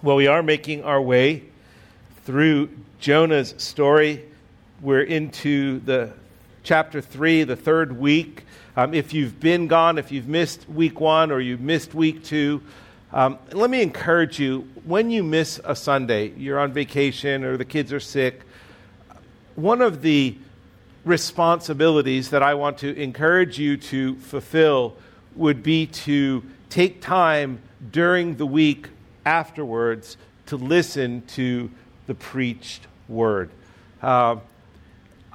Well, we are making our way through Jonah's story. We're into the chapter 3, the third week. Um, if you've been gone, if you've missed week one or you've missed week two, um, let me encourage you when you miss a Sunday, you're on vacation or the kids are sick, one of the responsibilities that I want to encourage you to fulfill would be to take time during the week afterwards to listen to the preached word. Uh,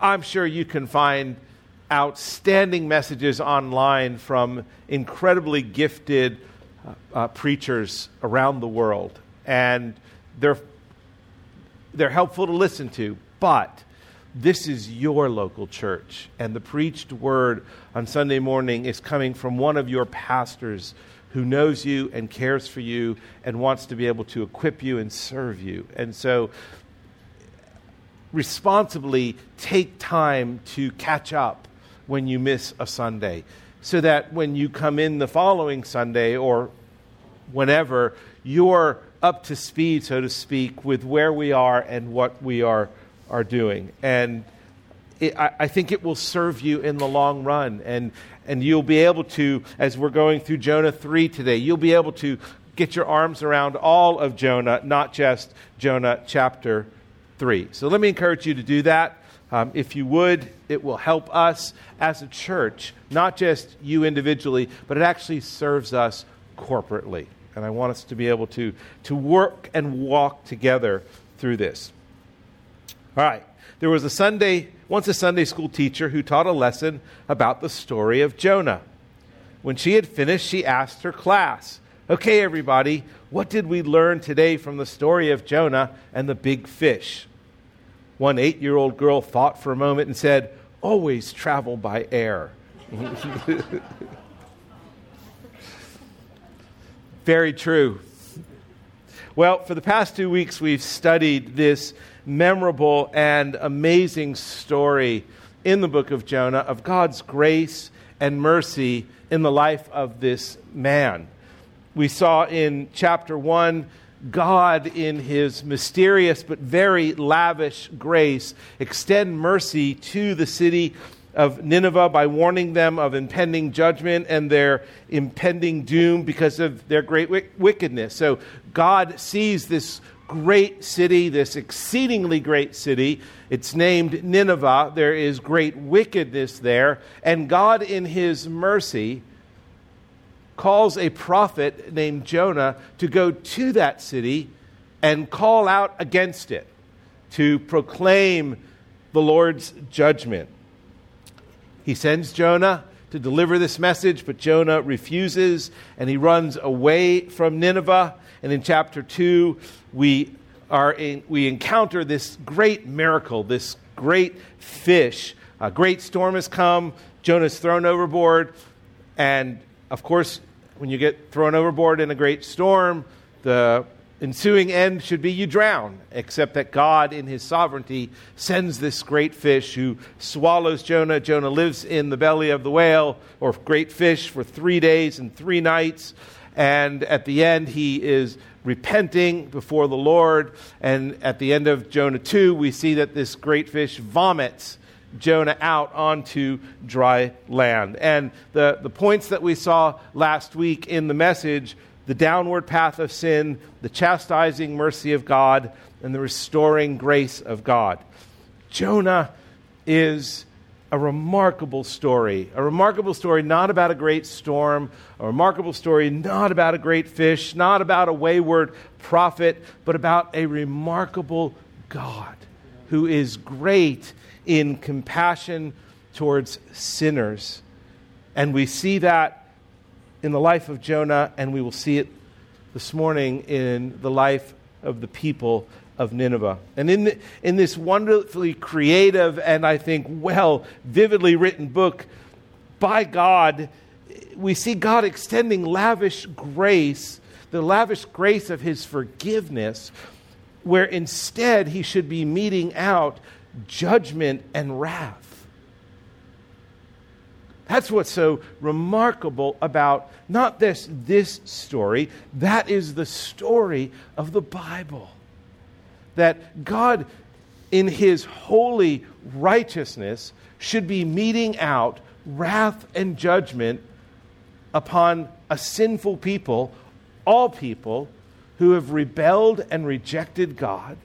I'm sure you can find outstanding messages online from incredibly gifted uh, uh, preachers around the world, and they're, they're helpful to listen to, but this is your local church, and the preached word on Sunday morning is coming from one of your pastors who knows you and cares for you and wants to be able to equip you and serve you. And so, responsibly take time to catch up when you miss a Sunday so that when you come in the following Sunday or whenever, you're up to speed, so to speak, with where we are and what we are, are doing. And it, I, I think it will serve you in the long run. And, and you'll be able to, as we're going through Jonah 3 today, you'll be able to get your arms around all of Jonah, not just Jonah chapter 3. So let me encourage you to do that. Um, if you would, it will help us as a church, not just you individually, but it actually serves us corporately. And I want us to be able to, to work and walk together through this. All right. There was a Sunday, once a Sunday school teacher who taught a lesson about the story of Jonah. When she had finished, she asked her class, Okay, everybody, what did we learn today from the story of Jonah and the big fish? One eight year old girl thought for a moment and said, Always travel by air. Very true. Well, for the past two weeks, we've studied this memorable and amazing story in the book of Jonah of God's grace and mercy in the life of this man. We saw in chapter 1 God, in his mysterious but very lavish grace, extend mercy to the city of Nineveh by warning them of impending judgment and their impending doom because of their great wickedness. So God sees this great city, this exceedingly great city. It's named Nineveh. There is great wickedness there. And God, in his mercy, calls a prophet named Jonah to go to that city and call out against it, to proclaim the Lord's judgment. He sends Jonah to deliver this message, but Jonah refuses and he runs away from Nineveh. And in chapter 2, we, are in, we encounter this great miracle, this great fish. A great storm has come, Jonah's thrown overboard, and of course, when you get thrown overboard in a great storm, the ensuing end should be you drown, except that God, in his sovereignty, sends this great fish who swallows Jonah. Jonah lives in the belly of the whale or great fish for three days and three nights. And at the end, he is repenting before the Lord. And at the end of Jonah 2, we see that this great fish vomits Jonah out onto dry land. And the, the points that we saw last week in the message the downward path of sin, the chastising mercy of God, and the restoring grace of God. Jonah is a remarkable story. A remarkable story not about a great storm, a remarkable story not about a great fish, not about a wayward prophet, but about a remarkable God who is great in compassion towards sinners. And we see that in the life of Jonah, and we will see it this morning in the life of the people of Nineveh. And in, the, in this wonderfully creative and I think well, vividly written book by God, we see God extending lavish grace, the lavish grace of his forgiveness, where instead he should be meting out judgment and wrath. That's what's so remarkable about not this, this story, that is the story of the Bible. That God, in his holy righteousness, should be meting out wrath and judgment upon a sinful people, all people who have rebelled and rejected God.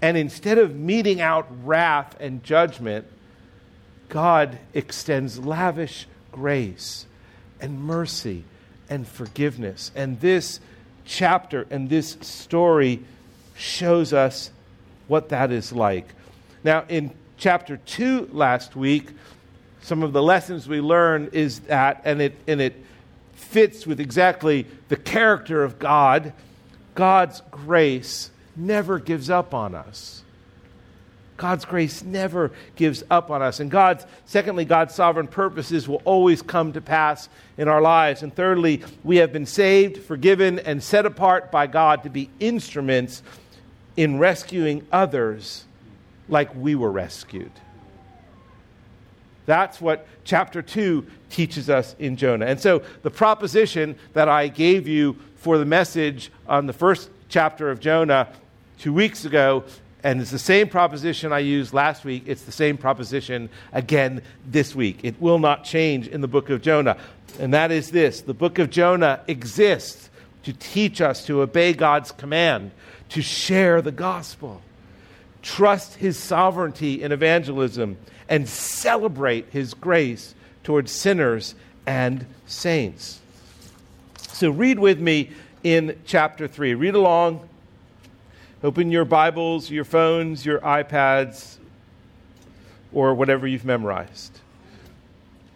And instead of meting out wrath and judgment, God extends lavish grace and mercy and forgiveness. And this chapter and this story shows us what that is like. Now, in chapter 2 last week, some of the lessons we learned is that, and it, and it fits with exactly the character of God, God's grace never gives up on us. God's grace never gives up on us. And God's, secondly, God's sovereign purposes will always come to pass in our lives. And thirdly, we have been saved, forgiven, and set apart by God to be instruments in rescuing others like we were rescued. That's what chapter 2 teaches us in Jonah. And so the proposition that I gave you for the message on the first chapter of Jonah two weeks ago, and it's the same proposition I used last week, it's the same proposition again this week. It will not change in the book of Jonah. And that is this the book of Jonah exists to teach us to obey God's command, to share the gospel, trust his sovereignty in evangelism and celebrate his grace towards sinners and saints. So, read with me in chapter 3. Read along. Open your Bibles, your phones, your iPads, or whatever you've memorized.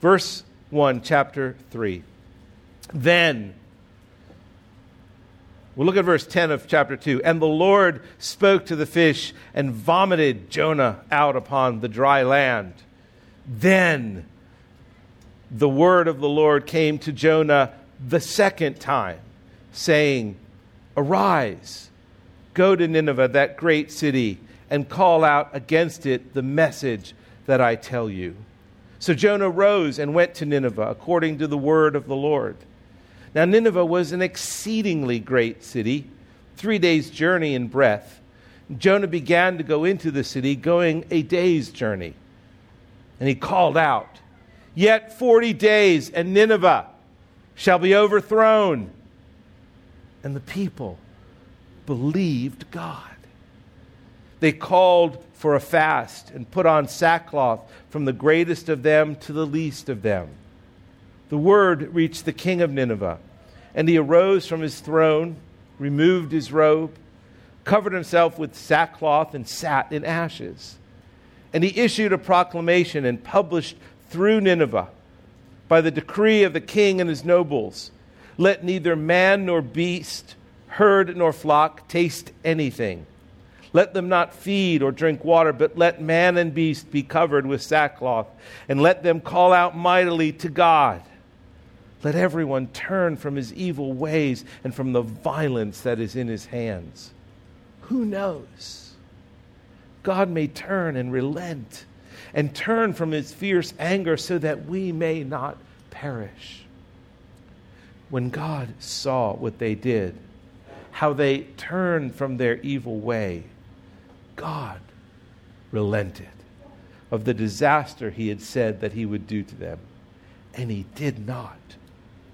Verse 1, chapter 3. Then, We'll look at verse 10 of chapter 2. And the Lord spoke to the fish and vomited Jonah out upon the dry land. Then the word of the Lord came to Jonah the second time, saying, Arise, go to Nineveh, that great city, and call out against it the message that I tell you. So Jonah rose and went to Nineveh according to the word of the Lord. Now, Nineveh was an exceedingly great city, three days' journey in breadth. Jonah began to go into the city, going a day's journey. And he called out, Yet 40 days, and Nineveh shall be overthrown. And the people believed God. They called for a fast and put on sackcloth from the greatest of them to the least of them the word reached the king of Nineveh, and he arose from his throne, removed his robe, covered himself with sackcloth, and sat in ashes. And he issued a proclamation and published through Nineveh by the decree of the king and his nobles let neither man nor beast, herd nor flock taste anything. Let them not feed or drink water, but let man and beast be covered with sackcloth, and let them call out mightily to God. Let everyone turn from his evil ways and from the violence that is in his hands. Who knows? God may turn and relent and turn from his fierce anger so that we may not perish. When God saw what they did, how they turned from their evil way, God relented of the disaster he had said that he would do to them, and he did not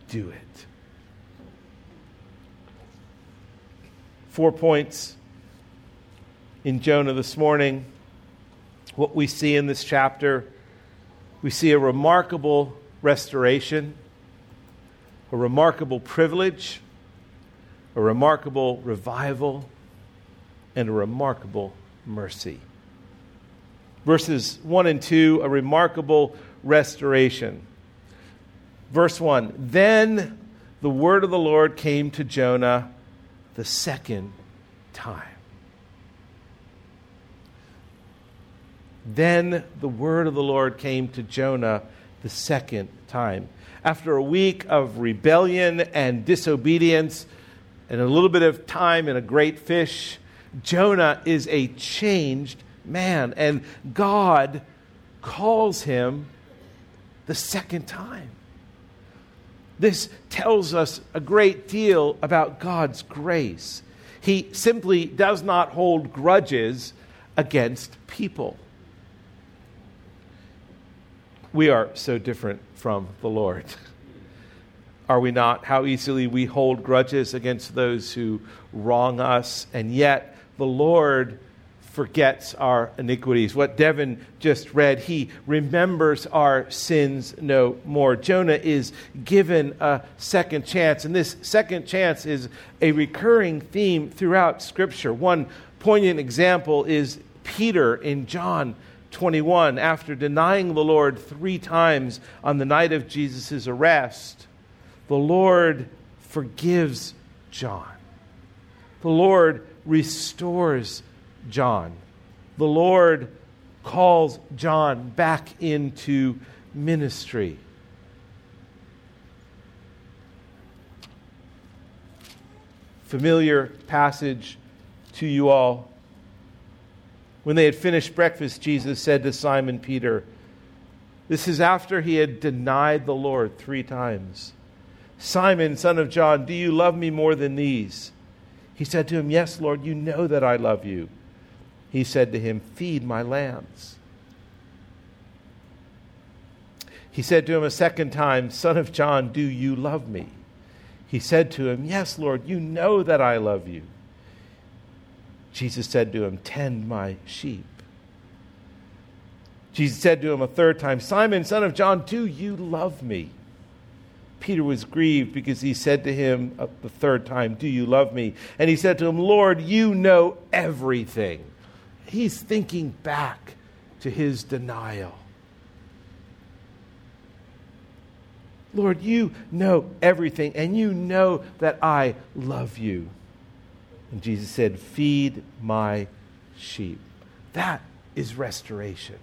do it. Four points in Jonah this morning. What we see in this chapter, we see a remarkable restoration, a remarkable privilege, a remarkable revival, and a remarkable mercy. Verses 1 and 2, a remarkable restoration. Verse 1 Then the word of the Lord came to Jonah the second time. Then the word of the Lord came to Jonah the second time. After a week of rebellion and disobedience, and a little bit of time in a great fish, Jonah is a changed man. And God calls him the second time. This tells us a great deal about God's grace. He simply does not hold grudges against people. We are so different from the Lord. Are we not? How easily we hold grudges against those who wrong us, and yet the Lord forgets our iniquities. What Devin just read, he remembers our sins no more. Jonah is given a second chance, and this second chance is a recurring theme throughout Scripture. One poignant example is Peter in John 21. After denying the Lord three times on the night of Jesus' arrest, the Lord forgives John. The Lord restores John. The Lord calls John back into ministry. Familiar passage to you all. When they had finished breakfast, Jesus said to Simon Peter, This is after he had denied the Lord three times. Simon, son of John, do you love me more than these? He said to him, Yes, Lord, you know that I love you. He said to him, Feed my lambs. He said to him a second time, Son of John, do you love me? He said to him, Yes, Lord, you know that I love you. Jesus said to him, Tend my sheep. Jesus said to him a third time, Simon, son of John, do you love me? Peter was grieved because he said to him the third time, Do you love me? And he said to him, Lord, you know everything. He's thinking back to his denial. Lord, you know everything, and you know that I love you. And Jesus said, Feed my sheep. That is restoration.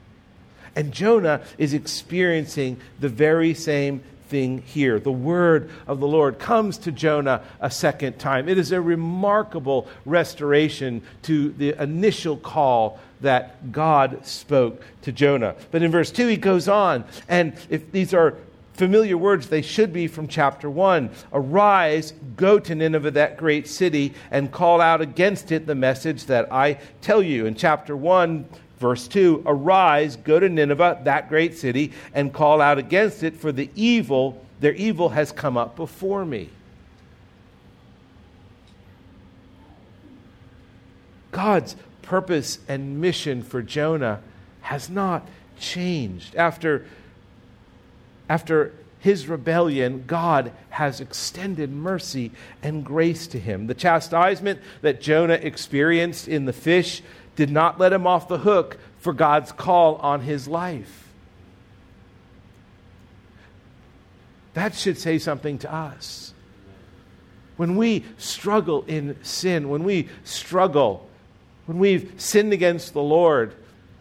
And Jonah is experiencing the very same thing here. The word of the Lord comes to Jonah a second time. It is a remarkable restoration to the initial call that God spoke to Jonah. But in verse 2, he goes on, and if these are familiar words, they should be from chapter 1. Arise, go to Nineveh, that great city, and call out against it the message that I tell you. In chapter 1, Verse 2 Arise, go to Nineveh, that great city, and call out against it, for the evil, their evil has come up before me. God's purpose and mission for Jonah has not changed. After, after his rebellion, God has extended mercy and grace to him. The chastisement that Jonah experienced in the fish did not let him off the hook for God's call on his life. That should say something to us. When we struggle in sin, when we struggle, when we've sinned against the Lord,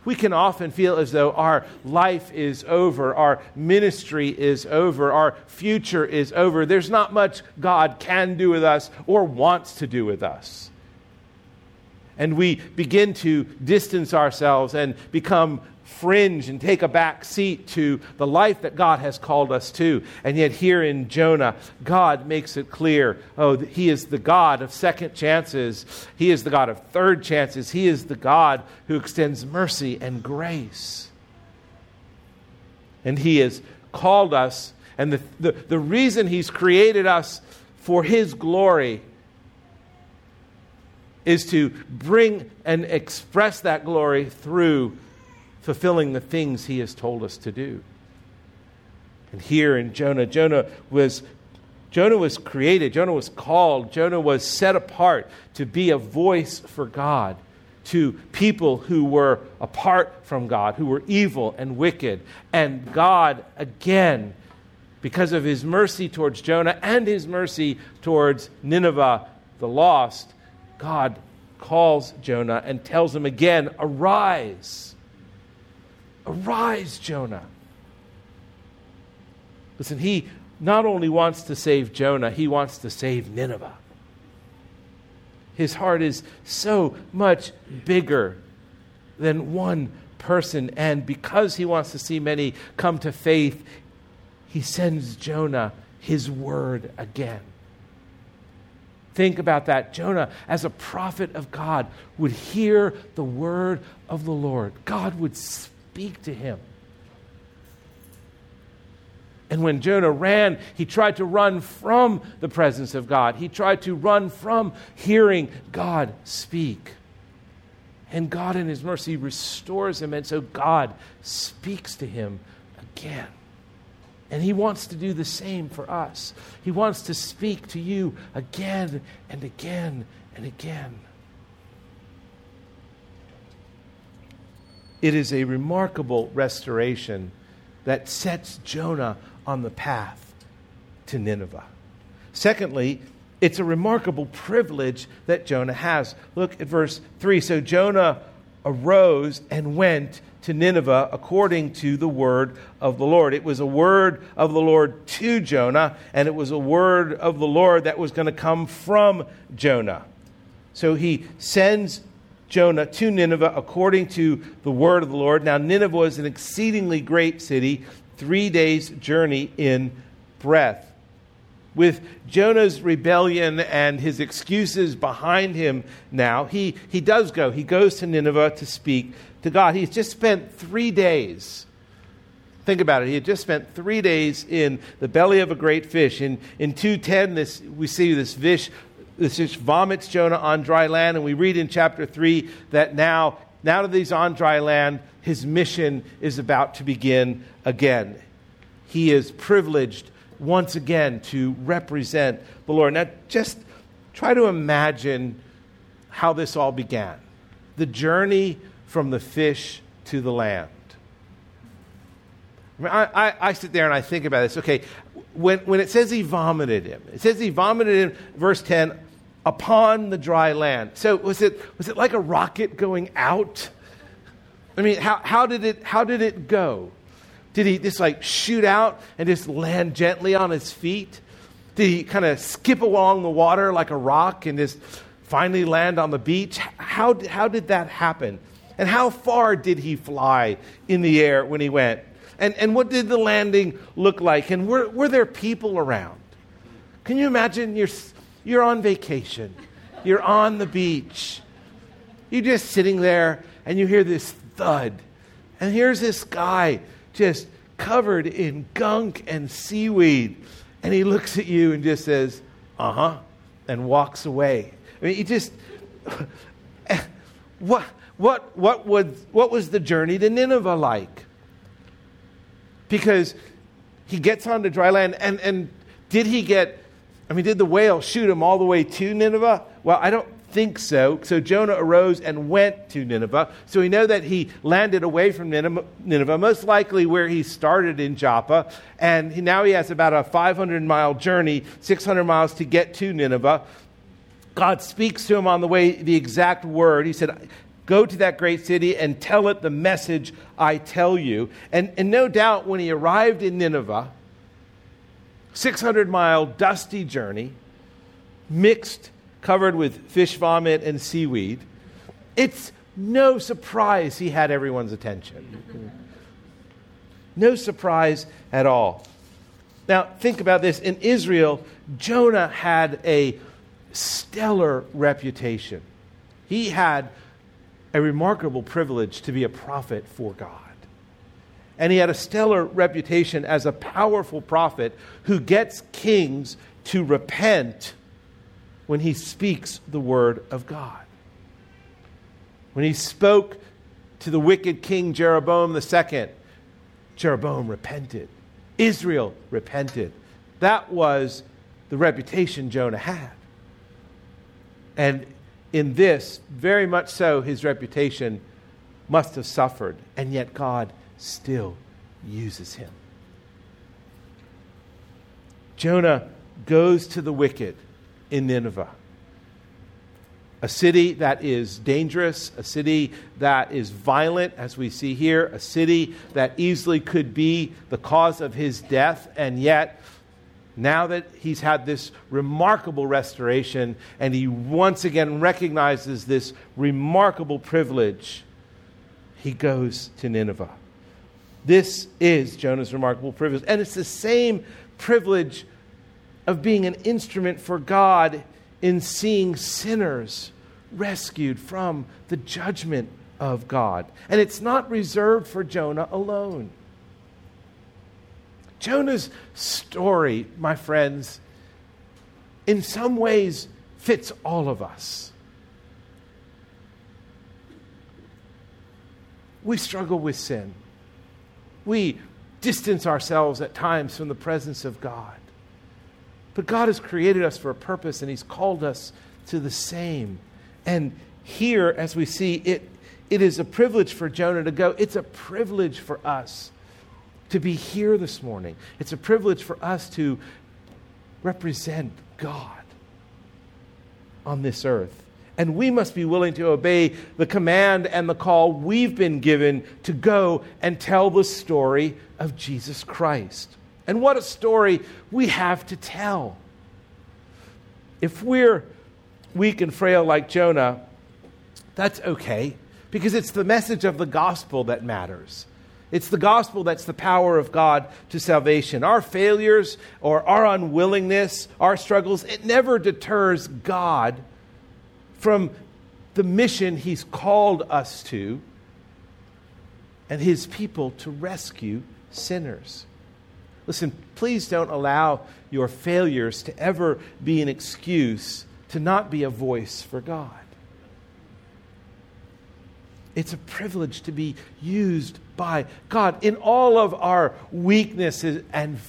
we can often feel as though our life is over, our ministry is over, our future is over. There's not much God can do with us or wants to do with us and we begin to distance ourselves and become fringe and take a back seat to the life that God has called us to. And yet, here in Jonah, God makes it clear oh, He is the God of second chances, He is the God of third chances, He is the God who extends mercy and grace. And He has called us, and the, the, the reason He's created us for His glory is to bring and express that glory through fulfilling the things he has told us to do. And here in Jonah, Jonah was Jonah was created, Jonah was called, Jonah was set apart to be a voice for God to people who were apart from God, who were evil and wicked. And God, again, because of his mercy towards Jonah and his mercy towards Nineveh, the lost, God calls Jonah and tells him again, Arise. Arise, Jonah. Listen, he not only wants to save Jonah, he wants to save Nineveh. His heart is so much bigger than one person. And because he wants to see many come to faith he sends Jonah his word again. Think about that. Jonah, as a prophet of God, would hear the word of the Lord. God would speak to him. And when Jonah ran, he tried to run from the presence of God. He tried to run from hearing God speak. And God, in His mercy, restores him. And so God speaks to him again. And He wants to do the same for us. He wants to speak to you again and again and again. It is a remarkable restoration that sets Jonah on the path to Nineveh. Secondly, it's a remarkable privilege that Jonah has. Look at verse 3. So Jonah arose and went to Nineveh according to the word of the Lord. It was a word of the Lord to Jonah, and it was a word of the Lord that was going to come from Jonah. So he sends Jonah to Nineveh according to the word of the Lord. Now, Nineveh was an exceedingly great city, three days' journey in breadth. With Jonah's rebellion and his excuses behind him now, he, he does go. He goes to Nineveh to speak to God. He's just spent three days. Think about it. He had just spent three days in the belly of a great fish. In, in 210, this, we see this fish, this fish vomits Jonah on dry land. And we read in chapter 3 that now, now that he's on dry land, his mission is about to begin again. He is privileged once again to represent the Lord. Now, just try to imagine how this all began the journey from the fish to the land. I, I, I, sit there and I think about this. Okay, when, when it says he vomited him, it says he vomited him, verse 10, upon the dry land. So was it, was it like a rocket going out? I mean, how, how, did it, how did it go? Did he just like shoot out and just land gently on his feet? Did he kind of skip along the water like a rock and just finally land on the beach? How, how did that happen? And how far did he fly in the air when he went? And, and what did the landing look like? And were, were there people around? Can you imagine you're, you're on vacation, you're on the beach, you're just sitting there and you hear this thud. And here's this guy just covered in gunk and seaweed. And he looks at you and just says, uh huh, and walks away. I mean, he just, what? what, what, would, what was the journey to Nineveh like? Because he gets onto dry land, and, and did he get, I mean, did the whale shoot him all the way to Nineveh? Well, I don't think so. So Jonah arose and went to Nineveh. So we know that he landed away from Nineveh, most likely where he started in Joppa. And he, now he has about a 500 mile journey, 600 miles to get to Nineveh. God speaks to him on the way the exact word. He said, Go to that great city and tell it the message I tell you. And, and no doubt when he arrived in Nineveh, 600 mile dusty journey, mixed, covered with fish vomit and seaweed, it's no surprise he had everyone's attention. No surprise at all. Now, think about this. In Israel, Jonah had a stellar reputation. He had a remarkable privilege to be a prophet for God. And he had a stellar reputation as a powerful prophet who gets kings to repent when he speaks the word of God. When he spoke to the wicked king Jeroboam II, Jeroboam repented. Israel repented. That was the reputation Jonah had. And in this, very much so, his reputation must have suffered, and yet God still uses him. Jonah goes to the wicked in Nineveh, a city that is dangerous, a city that is violent, as we see here, a city that easily could be the cause of his death, and yet now that he's had this remarkable restoration and he once again recognizes this remarkable privilege, he goes to Nineveh. This is Jonah's remarkable privilege. And it's the same privilege of being an instrument for God in seeing sinners rescued from the judgment of God. And it's not reserved for Jonah alone. Jonah's story, my friends, in some ways fits all of us. We struggle with sin. We distance ourselves at times from the presence of God. But God has created us for a purpose and He's called us to the same. And here, as we see, it, it is a privilege for Jonah to go. It's a privilege for us to be here this morning. It's a privilege for us to represent God on this earth. And we must be willing to obey the command and the call we've been given to go and tell the story of Jesus Christ. And what a story we have to tell. If we're weak and frail like Jonah, that's okay because it's the message of the gospel that matters. It's the gospel that's the power of God to salvation. Our failures or our unwillingness, our struggles, it never deters God from the mission He's called us to and His people to rescue sinners. Listen, please don't allow your failures to ever be an excuse to not be a voice for God. It's a privilege to be used by God in all of our weaknesses and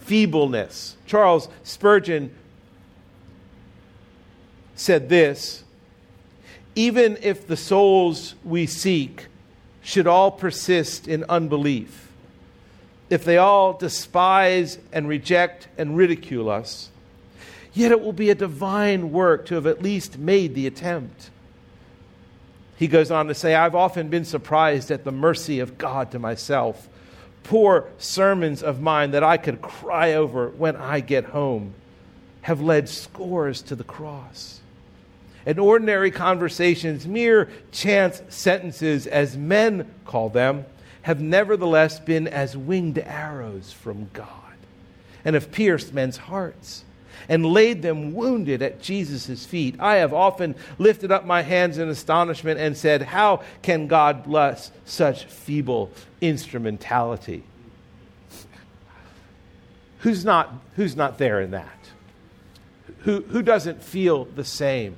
feebleness. Charles Spurgeon said this Even if the souls we seek should all persist in unbelief, if they all despise and reject and ridicule us, yet it will be a divine work to have at least made the attempt. He goes on to say, I've often been surprised at the mercy of God to myself. Poor sermons of mine that I could cry over when I get home have led scores to the cross. And ordinary conversations, mere chance sentences, as men call them, have nevertheless been as winged arrows from God and have pierced men's hearts and laid them wounded at Jesus' feet. I have often lifted up my hands in astonishment and said, How can God bless such feeble instrumentality? Who's not, who's not there in that? Who, who doesn't feel the same?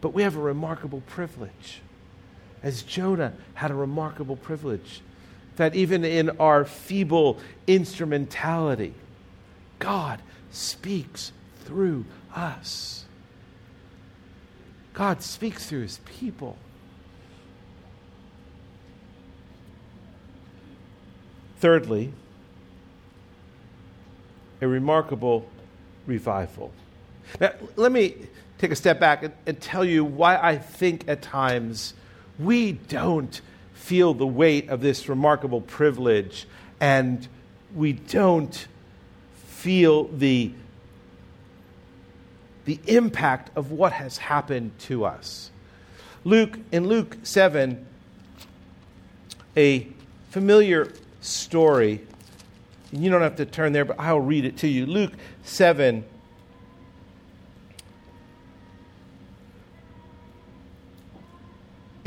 But we have a remarkable privilege. As Jonah had a remarkable privilege that even in our feeble instrumentality, God speaks through us. God speaks through his people. Thirdly, a remarkable revival. Now, let me take a step back and, and, tell you why I think at times we don't feel the weight of this remarkable privilege and we don't feel the, the impact of what has happened to us. Luke, in Luke 7, a familiar story, you don't have to turn there, but I'll read it to you. Luke 7,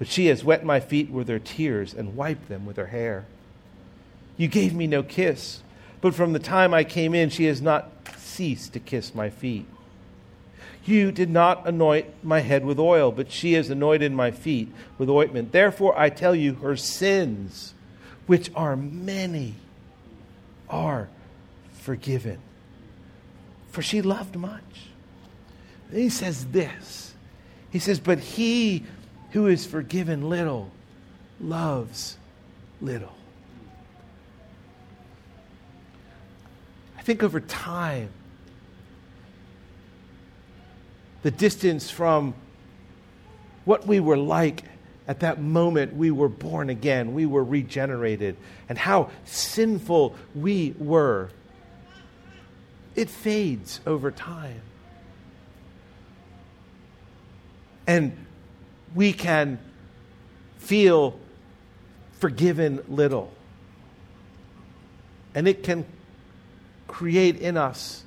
but she has wet my feet with her tears and wiped them with her hair. You gave me no kiss, but from the time I came in, she has not ceased to kiss my feet. You did not anoint my head with oil, but she has anointed my feet with ointment. Therefore, I tell you, her sins, which are many, are forgiven. For she loved much. And he says this He says, But he who is forgiven little loves little. I think over time, the distance from what we were like at that moment we were born again, we were regenerated, and how sinful we were, it fades over time. And we can feel forgiven little. And it can create in us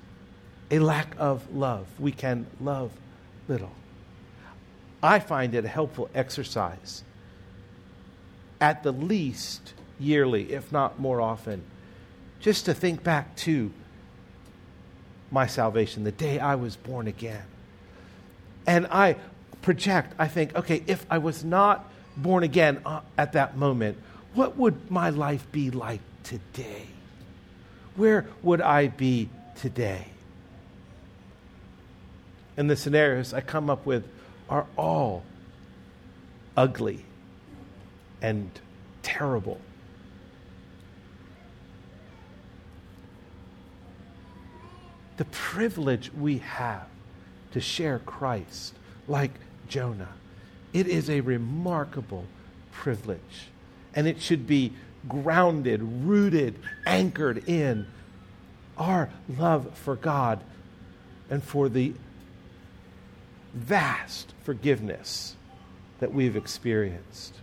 a lack of love. We can love little. I find it a helpful exercise, at the least yearly, if not more often, just to think back to my salvation, the day I was born again. And I project, I think, okay, if I was not born again uh, at that moment, what would my life be like today? Where would I be today? And the scenarios I come up with are all ugly and terrible. The privilege we have to share Christ like Jonah, it is a remarkable privilege. And it should be grounded, rooted, anchored in our love for God and for the vast forgiveness that we've experienced.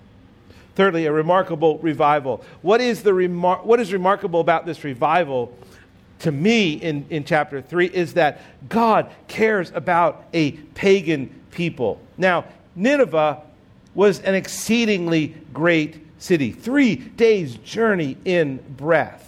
Thirdly, a remarkable revival. What is, the remar- what is remarkable about this revival to me in, in chapter 3 is that God cares about a pagan people. Now, Nineveh was an exceedingly great city, three days' journey in breadth.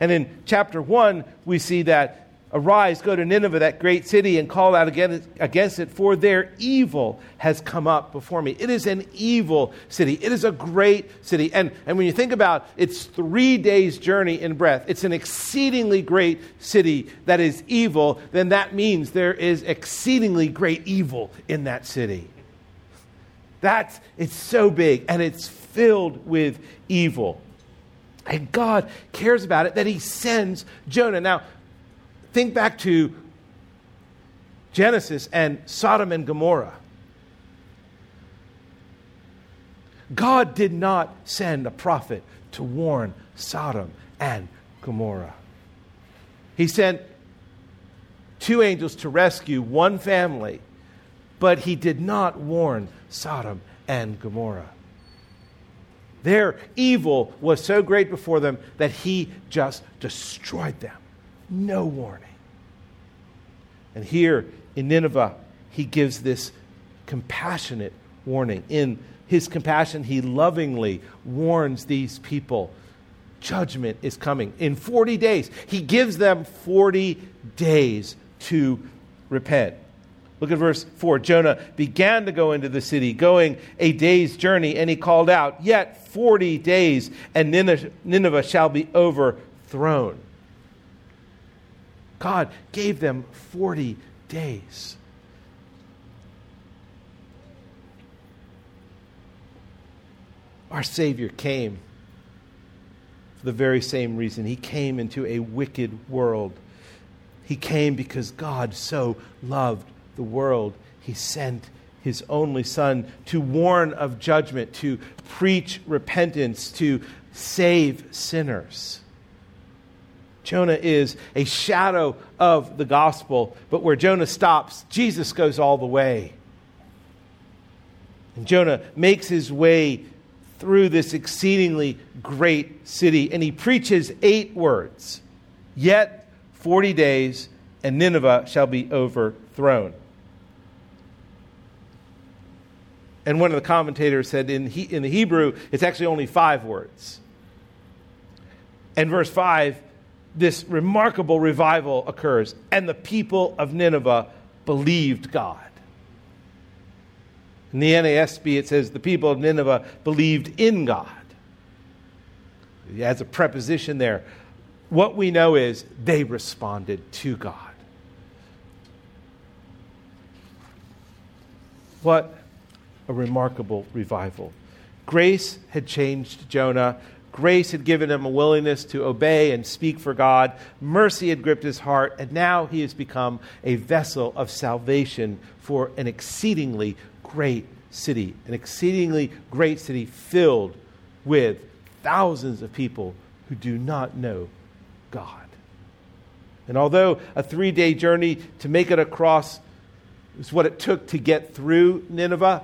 And in chapter 1, we see that Arise, go to Nineveh, that great city, and call out against it, for their evil has come up before me. It is an evil city. It is a great city. And, and when you think about its three days' journey in breadth, it's an exceedingly great city that is evil, then that means there is exceedingly great evil in that city. That's, it's so big, and it's filled with evil. And God cares about it that He sends Jonah. Now, Think back to Genesis and Sodom and Gomorrah. God did not send a prophet to warn Sodom and Gomorrah. He sent two angels to rescue one family, but he did not warn Sodom and Gomorrah. Their evil was so great before them that he just destroyed them no warning. And here in Nineveh, he gives this compassionate warning. In his compassion, he lovingly warns these people judgment is coming. In 40 days, he gives them 40 days to repent. Look at verse 4. Jonah began to go into the city, going a day's journey, and he called out, Yet 40 days, and Nineveh shall be overthrown. God gave them 40 days. Our Savior came for the very same reason. He came into a wicked world. He came because God so loved the world. He sent his only Son to warn of judgment, to preach repentance, to save sinners. Jonah is a shadow of the gospel, but where Jonah stops, Jesus goes all the way. And Jonah makes his way through this exceedingly great city, and he preaches eight words Yet 40 days, and Nineveh shall be overthrown. And one of the commentators said in, he, in the Hebrew, it's actually only five words. And verse 5 this remarkable revival occurs, and the people of Nineveh believed God. In the NASB, it says the people of Nineveh believed in God. Adds a preposition there. What we know is they responded to God. What a remarkable revival. Grace had changed Jonah. Grace had given him a willingness to obey and speak for God. Mercy had gripped his heart, and now he has become a vessel of salvation for an exceedingly great city, an exceedingly great city filled with thousands of people who do not know God. And although a three day journey to make it across is what it took to get through Nineveh,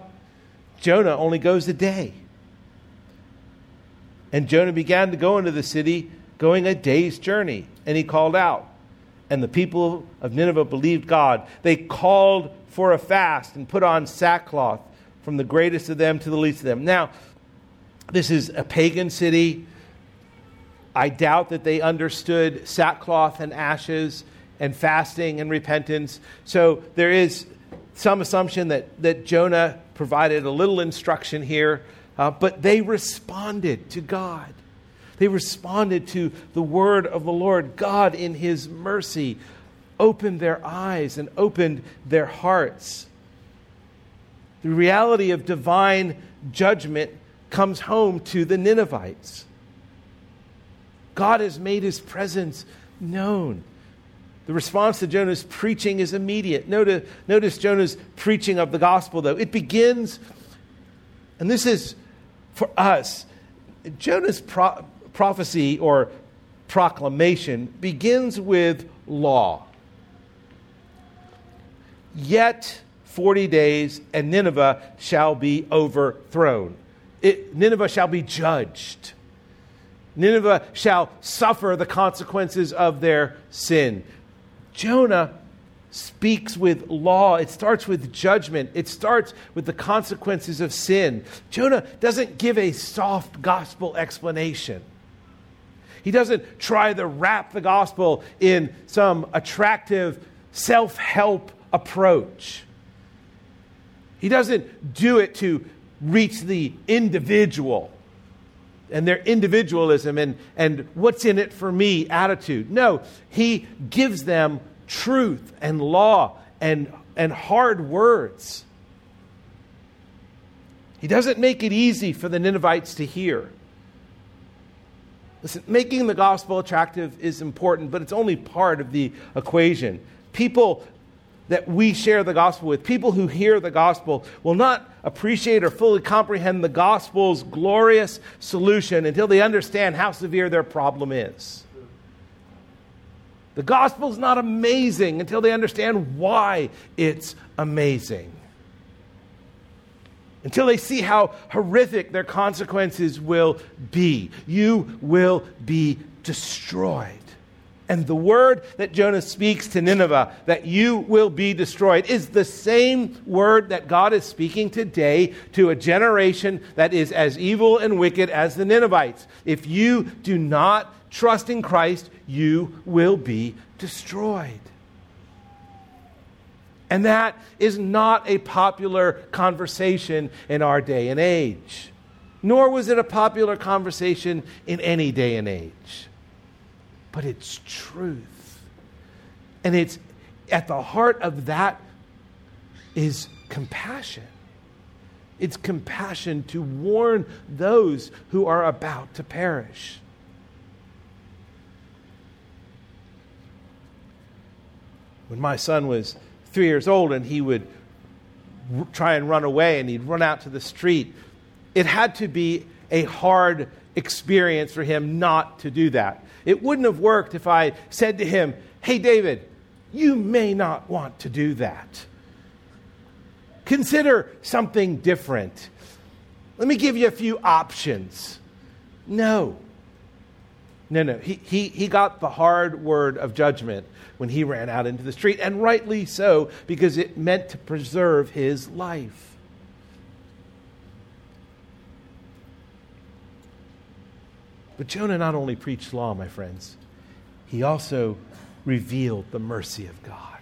Jonah only goes a day. And Jonah began to go into the city, going a day's journey, and he called out. And the people of Nineveh believed God. They called for a fast and put on sackcloth from the greatest of them to the least of them. Now, this is a pagan city. I doubt that they understood sackcloth and ashes and fasting and repentance. So there is some assumption that, that Jonah provided a little instruction here uh, but they responded to God. They responded to the word of the Lord. God, in his mercy, opened their eyes and opened their hearts. The reality of divine judgment comes home to the Ninevites. God has made his presence known. The response to Jonah's preaching is immediate. Notice, notice Jonah's preaching of the gospel, though. It begins, and this is for us, Jonah's pro- prophecy or proclamation begins with law. Yet 40 days, and Nineveh shall be overthrown. It, Nineveh shall be judged. Nineveh shall suffer the consequences of their sin. Jonah speaks with law. It starts with judgment. It starts with the consequences of sin. Jonah doesn't give a soft gospel explanation. He doesn't try to wrap the gospel in some attractive self help approach. He doesn't do it to reach the individual and their individualism and, and what's in it for me attitude. No, he gives them truth and law and, and hard words. He doesn't make it easy for the Ninevites to hear. Listen, making the gospel attractive is important, but it's only part of the equation. People that we share the gospel with, people who hear the gospel, will not appreciate or fully comprehend the gospel's glorious solution until they understand how severe their problem is. The gospel's not amazing until they understand why it's amazing. Until they see how horrific their consequences will be. You will be destroyed. And the word that Jonah speaks to Nineveh, that you will be destroyed, is the same word that God is speaking today to a generation that is as evil and wicked as the Ninevites. If you do not trust in Christ, you will be destroyed. And that is not a popular conversation in our day and age, nor was it a popular conversation in any day and age. But it's truth. And it's at the heart of that is compassion. It's compassion to warn those who are about to perish. When my son was three years old and he would r- try and run away and he'd run out to the street, it had to be a hard experience for him not to do that. It wouldn't have worked if I said to him, Hey, David, you may not want to do that. Consider something different. Let me give you a few options. No. No, no. He, he, he got the hard word of judgment when he ran out into the street, and rightly so, because it meant to preserve his life. But Jonah not only preached law, my friends, he also revealed the mercy of God.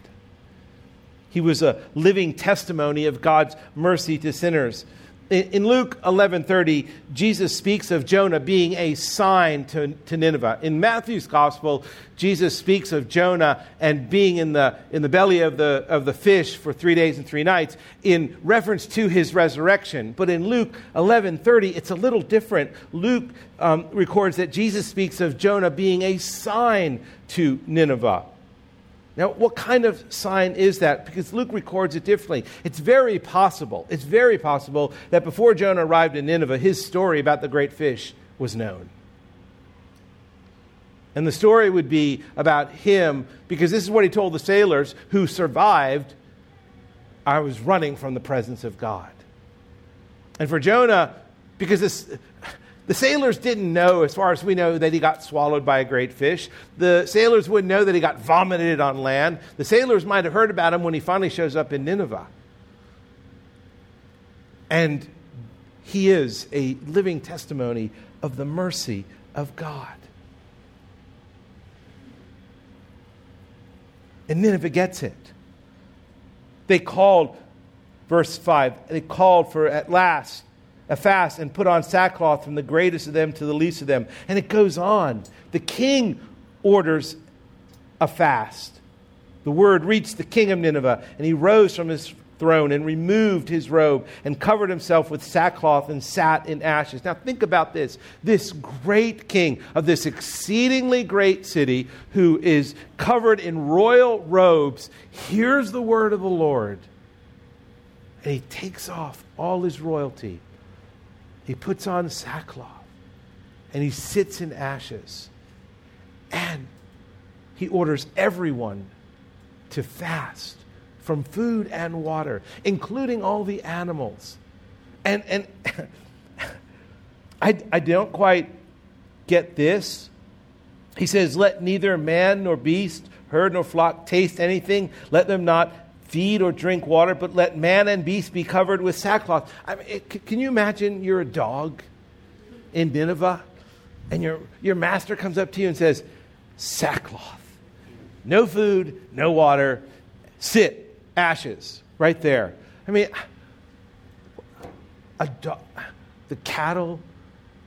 He was a living testimony of God's mercy to sinners. In Luke 11:30, Jesus speaks of Jonah being a sign to, to Nineveh. In Matthew's gospel, Jesus speaks of Jonah and being in the, in the belly of the, of the fish for three days and three nights in reference to his resurrection. But in Luke 11:30, it's a little different. Luke um, records that Jesus speaks of Jonah being a sign to Nineveh. Now, what kind of sign is that? Because Luke records it differently. It's very possible, it's very possible that before Jonah arrived in Nineveh, his story about the great fish was known. And the story would be about him, because this is what he told the sailors who survived I was running from the presence of God. And for Jonah, because this, the sailors didn't know, as far as we know, that he got swallowed by a great fish. The sailors wouldn't know that he got vomited on land. The sailors might have heard about him when he finally shows up in Nineveh. And he is a living testimony of the mercy of God. And Nineveh gets it. They called, verse 5, they called for at last a fast and put on sackcloth from the greatest of them to the least of them. And it goes on. The king orders a fast. The word reached the king of Nineveh, and he rose from his throne and removed his robe and covered himself with sackcloth and sat in ashes. Now, think about this. This great king of this exceedingly great city who is covered in royal robes hears the word of the Lord, and he takes off all his royalty he puts on sackcloth and he sits in ashes. And he orders everyone to fast from food and water, including all the animals. And, and I, I don't quite get this. He says, Let neither man nor beast, herd nor flock taste anything. Let them not feed or drink water, but let man and beast be covered with sackcloth. I mean, it, can you imagine you're a dog in Nineveh and your, your master comes up to you and says, sackcloth, no food, no water, sit, ashes, right there. I mean, a dog, the cattle,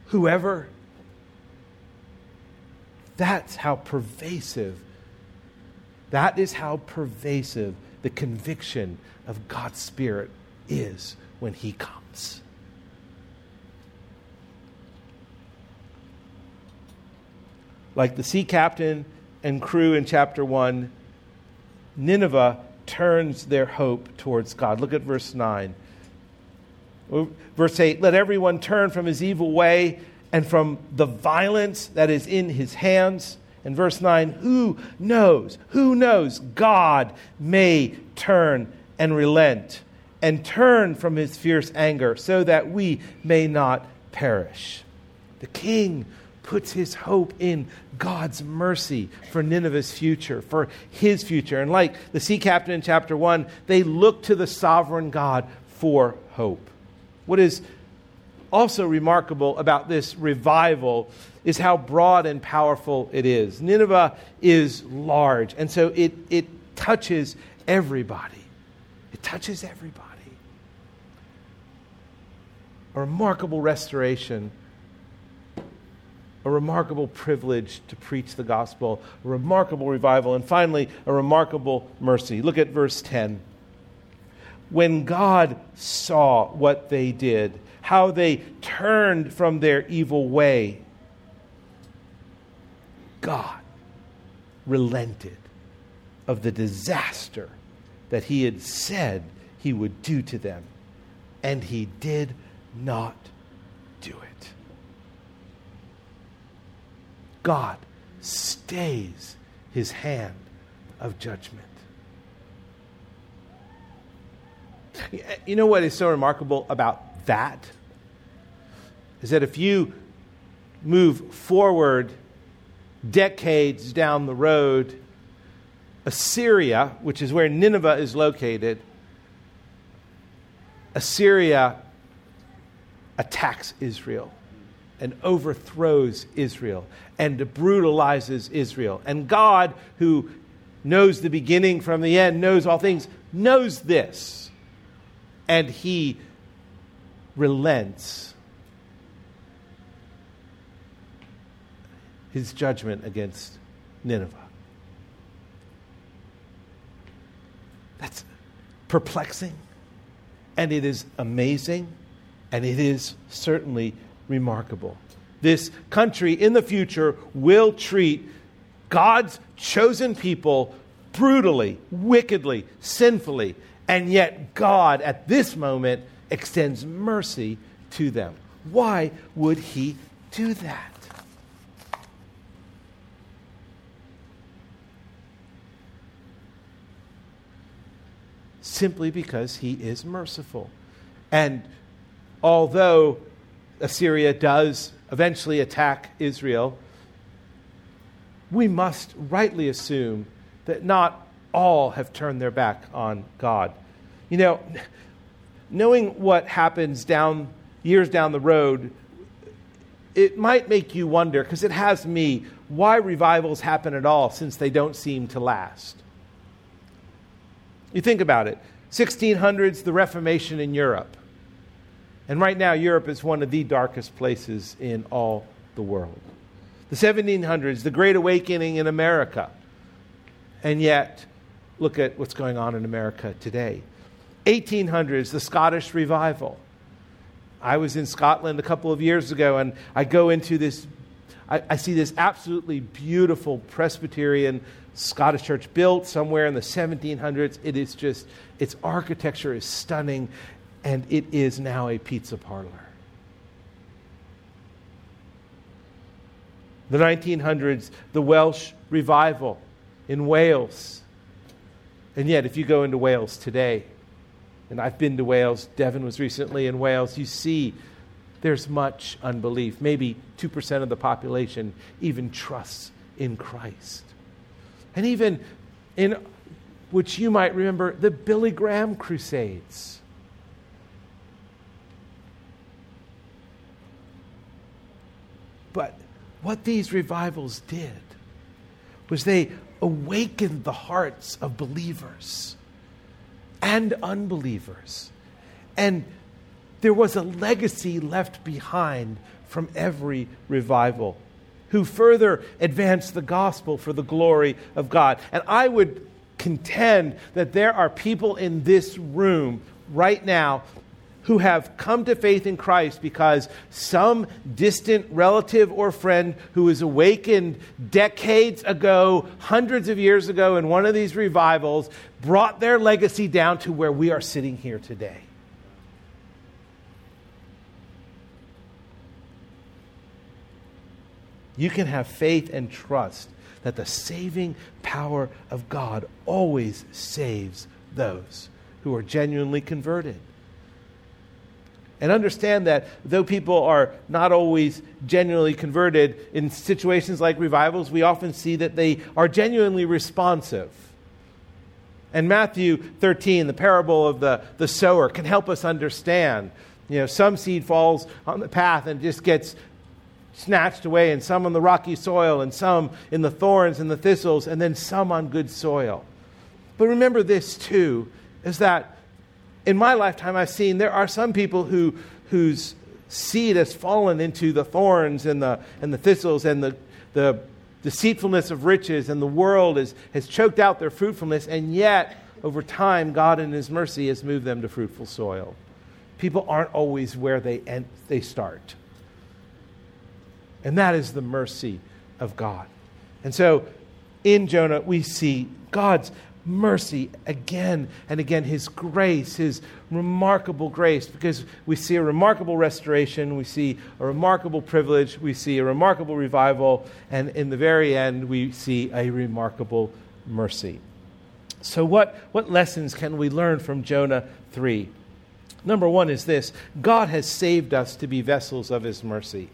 whoever, that's how pervasive, that is how pervasive the conviction of God's Spirit is when He comes. Like the sea captain and crew in chapter 1, Nineveh turns their hope towards God. Look at verse 9. Verse 8 Let everyone turn from his evil way and from the violence that is in his hands. In verse 9, who knows? Who knows? God may turn and relent and turn from his fierce anger so that we may not perish. The king puts his hope in God's mercy for Nineveh's future, for his future. And like the sea captain in chapter 1, they look to the sovereign God for hope. What is also remarkable about this revival is how broad and powerful it is. Nineveh is large, and so it, it touches everybody. It touches everybody. A remarkable restoration, a remarkable privilege to preach the gospel, a remarkable revival, and finally, a remarkable mercy. Look at verse 10. When God saw what they did, how they turned from their evil way, God relented of the disaster that he had said he would do to them, and he did not do it. God stays his hand of judgment. You know what is so remarkable about that? Is that if you move forward decades down the road, Assyria, which is where Nineveh is located, Assyria attacks Israel and overthrows Israel and brutalizes Israel. And God, who knows the beginning from the end, knows all things, knows this. And he relents his judgment against Nineveh. That's perplexing, and it is amazing, and it is certainly remarkable. This country in the future will treat God's chosen people brutally, wickedly, sinfully, and yet God at this moment extends mercy to them. Why would he do that? Simply because he is merciful. And although Assyria does eventually attack Israel, we must rightly assume that not all have turned their back on God. You know, knowing what happens down years down the road, it might make you wonder, because it has me, why revivals happen at all since they don't seem to last. You think about it 1600s, the Reformation in Europe. And right now, Europe is one of the darkest places in all the world. The 1700s, the Great Awakening in America. And yet, look at what's going on in America today. 1800s, the Scottish Revival. I was in Scotland a couple of years ago, and I go into this, I, I, see this absolutely beautiful Presbyterian Scottish church built somewhere in the 1700s. It is just, its architecture is stunning, and it is now a pizza parlor. The 1900s, the Welsh revival in Wales. And yet, if you go into Wales today, and I've been to Wales, Devon was recently in Wales, you see there's much unbelief. Maybe 2% of the population even trusts in Christ. And even in which you might remember the Billy Graham Crusades. But what these revivals did was they awakened the hearts of believers and unbelievers. And there was a legacy left behind from every revival who further advanced the gospel for the glory of God. And I would contend that there are people in this room right now who have come to faith in Christ because some distant relative or friend who was awakened decades ago, hundreds of years ago, in one of these revivals, brought their legacy down to where we are sitting here today. You can have faith and trust that the saving power of God always saves those who are genuinely converted. And understand that though people are not always genuinely converted, in situations like revivals, we often see that they are genuinely responsive. And Matthew 13, the parable of the, the sower, can help us understand. You know, some seed falls on the path and just gets snatched away, and some on the rocky soil, and some in the thorns and the thistles, and then some on good soil. But remember this too, is that in my lifetime, I've seen there are some people who, whose seed has fallen into the thorns and the, and the thistles and the, the deceitfulness of riches, and the world is, has choked out their fruitfulness, and yet, over time, God in His mercy has moved them to fruitful soil. People aren't always where they, end, they start. And that is the mercy of God. And so in Jonah, we see God's mercy again and again, His grace, His remarkable grace, because we see a remarkable restoration, we see a remarkable privilege, we see a remarkable revival, and in the very end, we see a remarkable mercy. So, what, what lessons can we learn from Jonah 3? Number one is this God has saved us to be vessels of His mercy.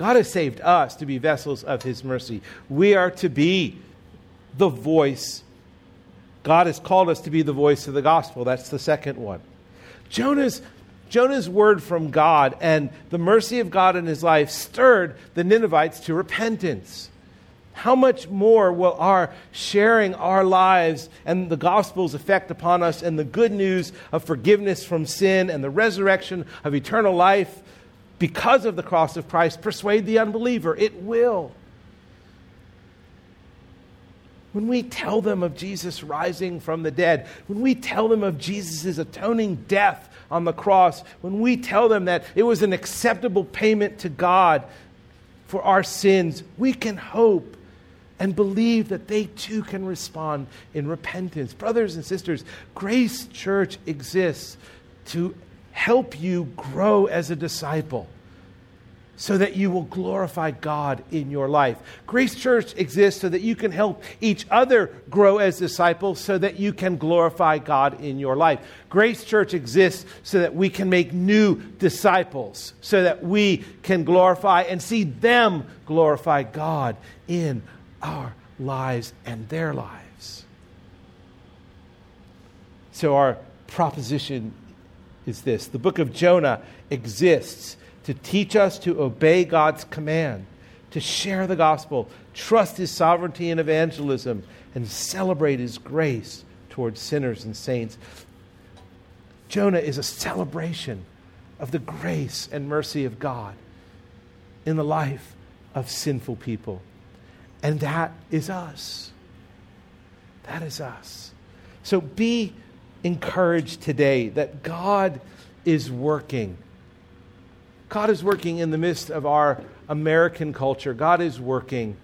God has saved us to be vessels of His mercy. We are to be the voice God has called us to be the voice of the gospel. That's the second one. Jonah's, Jonah's word from God and the mercy of God in his life stirred the Ninevites to repentance. how much more will our sharing our lives and the gospel's effect upon us and the good news of forgiveness from sin and the resurrection of eternal life because of the cross of Christ persuade the unbeliever? It will. When we tell them of Jesus rising from the dead, when we tell them of Jesus' atoning death on the cross, when we tell them that it was an acceptable payment to God for our sins, we can hope and believe that they too can respond in repentance. Brothers and sisters, Grace Church exists to help you grow as a disciple so that you will glorify God in your life. Grace Church exists so that you can help each other grow as disciples so that you can glorify God in your life. Grace Church exists so that we can make new disciples, so that we can glorify and see them glorify God in our lives and their lives. So, our proposition is this the book of Jonah exists to teach us to obey God's command, to share the gospel, trust his sovereignty in evangelism, and celebrate his grace towards sinners and saints. Jonah is a celebration of the grace and mercy of God in the life of sinful people. And that is us. That is us. So be encouraged today that God is working God is working in the midst of our American culture. God is working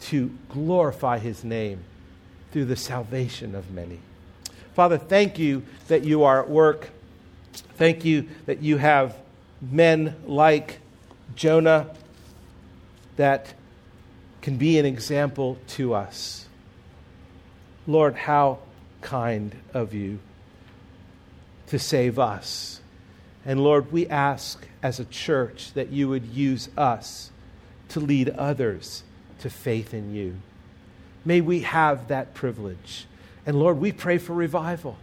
to glorify his name through the salvation of many. Father, thank you that you are at work. Thank you that you have men like Jonah that can be an example to us. Lord, how kind of you to save us and Lord, we ask as a church that you would use us to lead others to faith in you. May we have that privilege. And Lord, we pray for revival.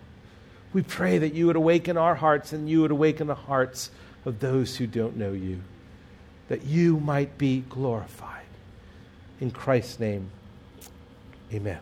We pray that you would awaken our hearts and you would awaken the hearts of those who don't know you, that you might be glorified. In Christ's name, amen.